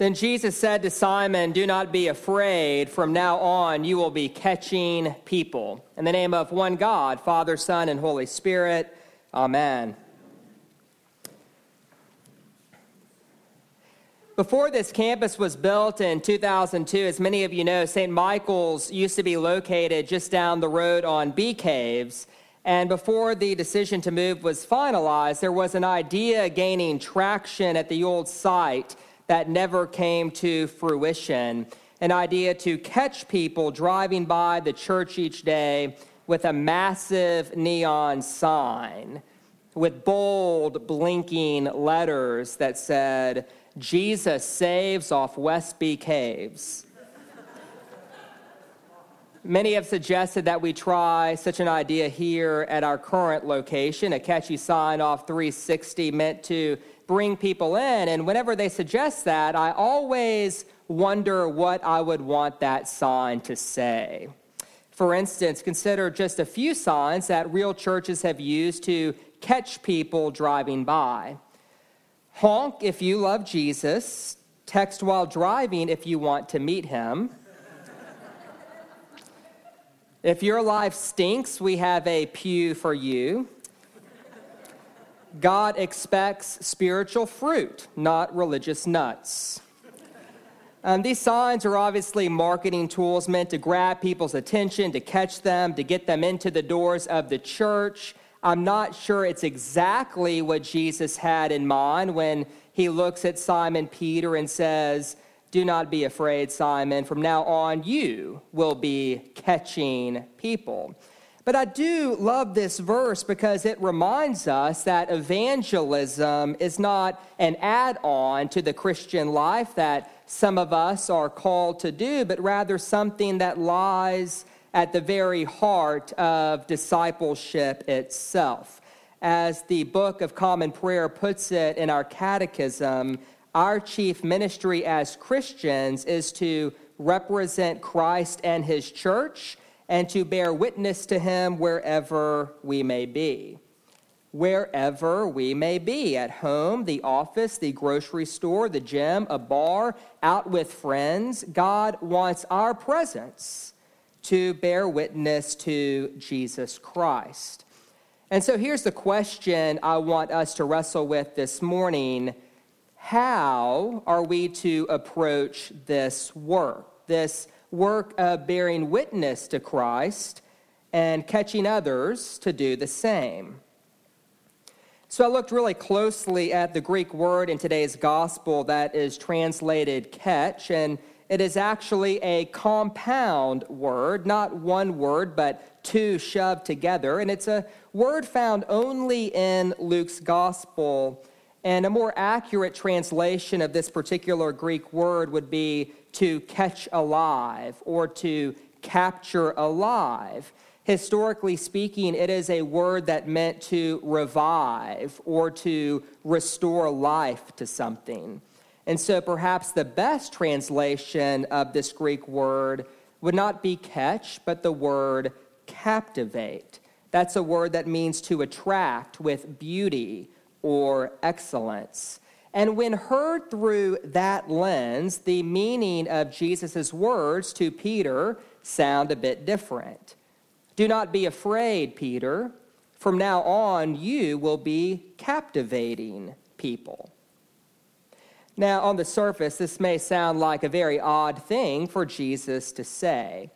Then Jesus said to Simon, Do not be afraid. From now on, you will be catching people. In the name of one God, Father, Son, and Holy Spirit. Amen. Before this campus was built in 2002, as many of you know, St. Michael's used to be located just down the road on Bee Caves. And before the decision to move was finalized, there was an idea gaining traction at the old site that never came to fruition. An idea to catch people driving by the church each day with a massive neon sign with bold, blinking letters that said, Jesus saves off West Bee Caves. Many have suggested that we try such an idea here at our current location, a catchy sign off 360 meant to bring people in. And whenever they suggest that, I always wonder what I would want that sign to say. For instance, consider just a few signs that real churches have used to catch people driving by. Honk if you love Jesus, text while driving if you want to meet him. if your life stinks, we have a pew for you. God expects spiritual fruit, not religious nuts. Um, these signs are obviously marketing tools meant to grab people's attention, to catch them, to get them into the doors of the church. I'm not sure it's exactly what Jesus had in mind when he looks at Simon Peter and says, Do not be afraid, Simon. From now on, you will be catching people. But I do love this verse because it reminds us that evangelism is not an add on to the Christian life that some of us are called to do, but rather something that lies at the very heart of discipleship itself. As the Book of Common Prayer puts it in our catechism, our chief ministry as Christians is to represent Christ and his church and to bear witness to him wherever we may be. Wherever we may be at home, the office, the grocery store, the gym, a bar, out with friends, God wants our presence to bear witness to Jesus Christ. And so here's the question I want us to wrestle with this morning How are we to approach this work, this work of bearing witness to Christ and catching others to do the same. So I looked really closely at the Greek word in today's gospel that is translated catch, and it is actually a compound word, not one word, but two shoved together. And it's a word found only in Luke's gospel. And a more accurate translation of this particular Greek word would be to catch alive or to capture alive. Historically speaking, it is a word that meant to revive or to restore life to something. And so perhaps the best translation of this Greek word would not be catch, but the word captivate. That's a word that means to attract with beauty or excellence. And when heard through that lens, the meaning of Jesus' words to Peter sound a bit different. Do not be afraid, Peter. From now on, you will be captivating people. Now, on the surface, this may sound like a very odd thing for Jesus to say.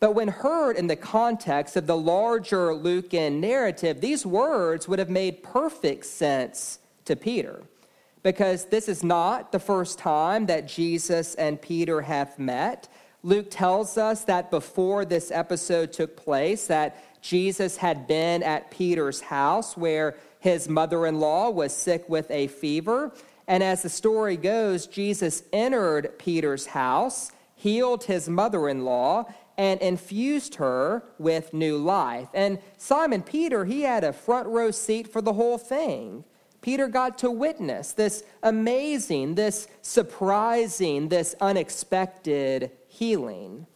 But when heard in the context of the larger Lucan narrative, these words would have made perfect sense to Peter because this is not the first time that Jesus and Peter have met. Luke tells us that before this episode took place that Jesus had been at Peter's house where his mother-in-law was sick with a fever, and as the story goes, Jesus entered Peter's house, healed his mother in law, and infused her with new life. And Simon Peter, he had a front row seat for the whole thing. Peter got to witness this amazing, this surprising, this unexpected healing.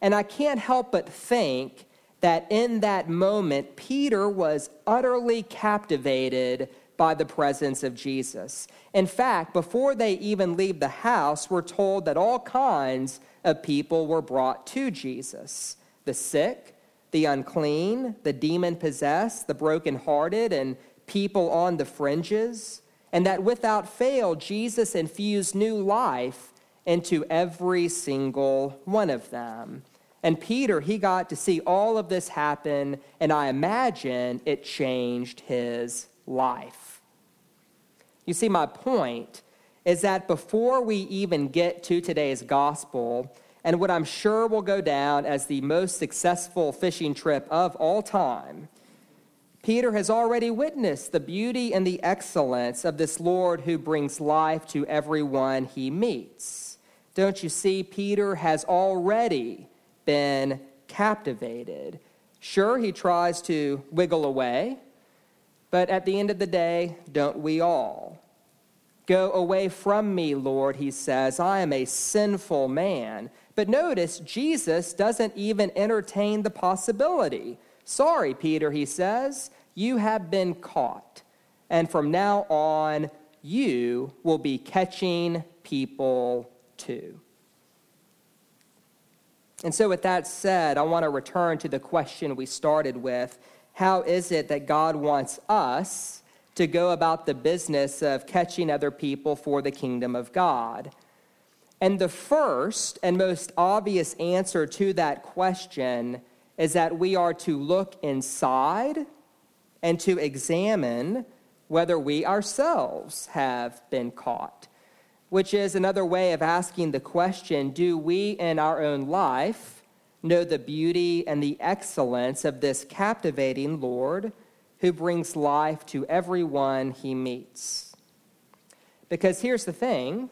And I can't help but think that in that moment, Peter was utterly captivated by the presence of Jesus. In fact, before they even leave the house, we're told that all kinds of people were brought to Jesus the sick, the unclean, the demon possessed, the brokenhearted, and people on the fringes. And that without fail, Jesus infused new life into every single one of them. And Peter, he got to see all of this happen, and I imagine it changed his life. You see, my point is that before we even get to today's gospel, and what I'm sure will go down as the most successful fishing trip of all time, Peter has already witnessed the beauty and the excellence of this Lord who brings life to everyone he meets. Don't you see? Peter has already been captivated. Sure, he tries to wiggle away, but at the end of the day, don't we all? Go away from me, Lord, he says. I am a sinful man. But notice, Jesus doesn't even entertain the possibility. Sorry, Peter, he says, you have been caught. And from now on, you will be catching people too. And so, with that said, I want to return to the question we started with How is it that God wants us to go about the business of catching other people for the kingdom of God? And the first and most obvious answer to that question is that we are to look inside and to examine whether we ourselves have been caught which is another way of asking the question do we in our own life know the beauty and the excellence of this captivating Lord who brings life to everyone he meets? Because here's the thing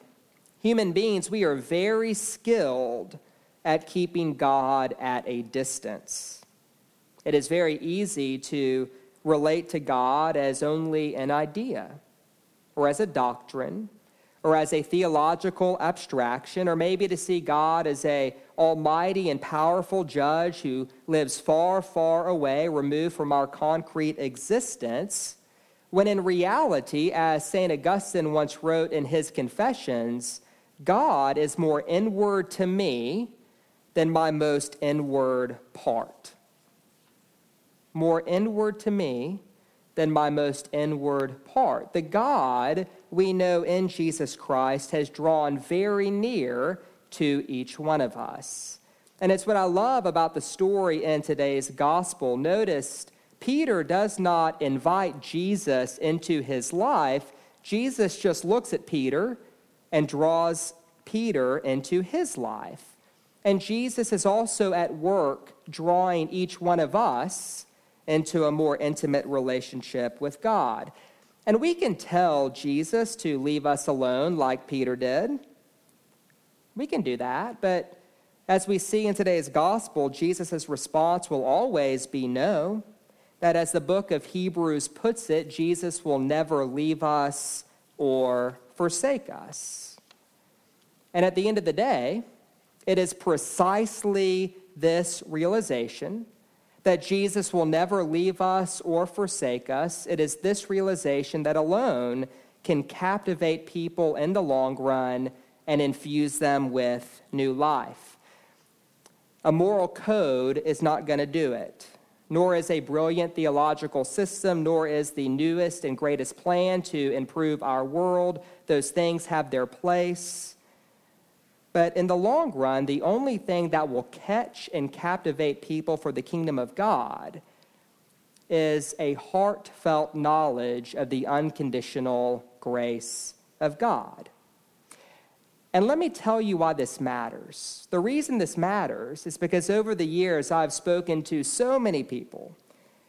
human beings, we are very skilled at keeping God at a distance. It is very easy to relate to God as only an idea or as a doctrine or as a theological abstraction, or maybe to see God as a almighty and powerful judge who lives far, far away, removed from our concrete existence, when in reality, as St. Augustine once wrote in his Confessions, God is more inward to me than my most inward part. More inward to me than my most inward part. The God we know in Jesus Christ has drawn very near to each one of us. And it's what I love about the story in today's gospel. Notice Peter does not invite Jesus into his life, Jesus just looks at Peter and draws Peter into his life. And Jesus is also at work drawing each one of us into a more intimate relationship with God. And we can tell Jesus to leave us alone like Peter did. We can do that, but as we see in today's gospel, Jesus' response will always be no. That, as the book of Hebrews puts it, Jesus will never leave us or forsake us. And at the end of the day, it is precisely this realization that Jesus will never leave us or forsake us. It is this realization that alone can captivate people in the long run and infuse them with new life. A moral code is not going to do it, nor is a brilliant theological system, nor is the newest and greatest plan to improve our world. Those things have their place. But in the long run, the only thing that will catch and captivate people for the kingdom of God is a heartfelt knowledge of the unconditional grace of God. And let me tell you why this matters. The reason this matters is because over the years I've spoken to so many people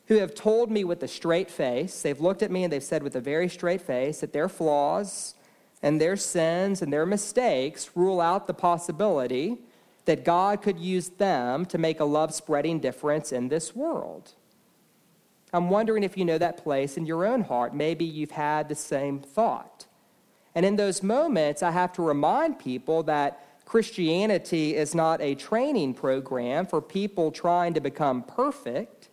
who have told me with a straight face, they've looked at me and they've said with a very straight face that their flaws and their sins and their mistakes rule out the possibility that God could use them to make a love spreading difference in this world. I'm wondering if you know that place in your own heart. Maybe you've had the same thought. And in those moments, I have to remind people that Christianity is not a training program for people trying to become perfect,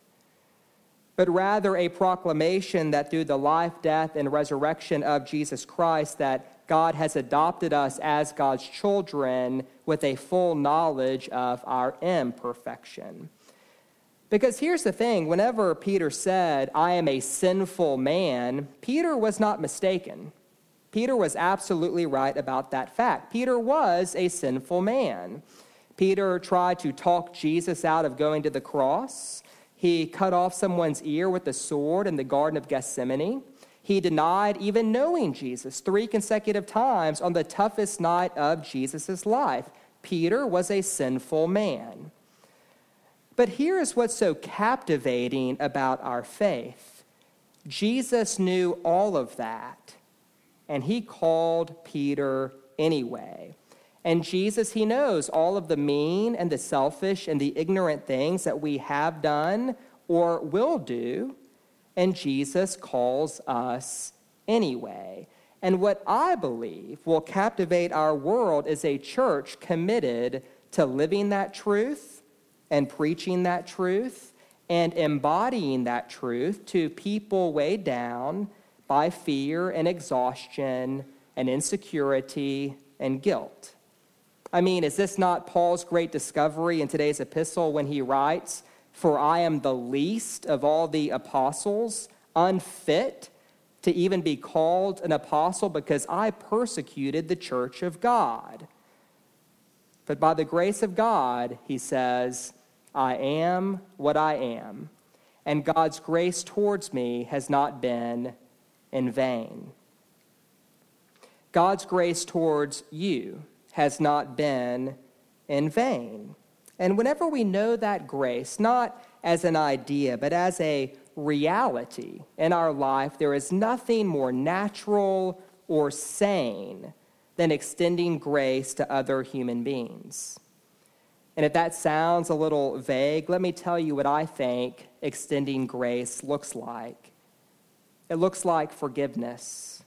but rather a proclamation that through the life, death, and resurrection of Jesus Christ, that God has adopted us as God's children with a full knowledge of our imperfection. Because here's the thing whenever Peter said, I am a sinful man, Peter was not mistaken. Peter was absolutely right about that fact. Peter was a sinful man. Peter tried to talk Jesus out of going to the cross. He cut off someone's ear with a sword in the Garden of Gethsemane. He denied even knowing Jesus three consecutive times on the toughest night of Jesus' life. Peter was a sinful man. But here is what's so captivating about our faith Jesus knew all of that and he called Peter anyway. And Jesus, he knows all of the mean and the selfish and the ignorant things that we have done or will do. And Jesus calls us anyway. And what I believe will captivate our world is a church committed to living that truth and preaching that truth and embodying that truth to people weighed down by fear and exhaustion and insecurity and guilt. I mean, is this not Paul's great discovery in today's epistle when he writes, For I am the least of all the apostles, unfit to even be called an apostle because I persecuted the church of God. But by the grace of God, he says, I am what I am, and God's grace towards me has not been in vain. God's grace towards you has not been in vain. And whenever we know that grace, not as an idea, but as a reality in our life, there is nothing more natural or sane than extending grace to other human beings. And if that sounds a little vague, let me tell you what I think extending grace looks like. It looks like forgiveness.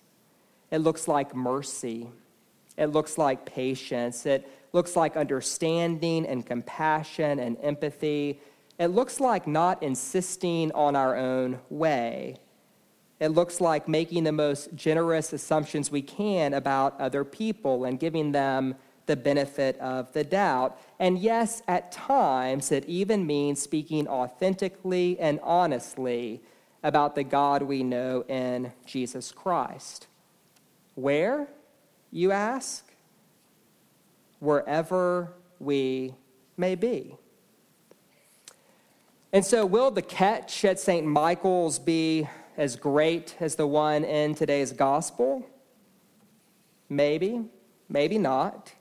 It looks like mercy. It looks like patience. It looks like understanding and compassion and empathy. It looks like not insisting on our own way. It looks like making the most generous assumptions we can about other people and giving them the benefit of the doubt. And yes, at times it even means speaking authentically and honestly about the God we know in Jesus Christ. Where, you ask? Wherever we may be. And so, will the catch at St. Michael's be as great as the one in today's gospel? Maybe, maybe not.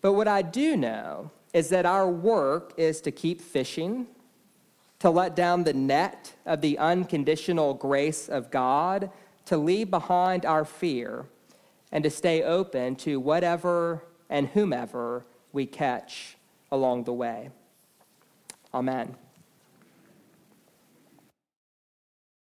But what I do know is that our work is to keep fishing to let down the net of the unconditional grace of God, to leave behind our fear, and to stay open to whatever and whomever we catch along the way. Amen.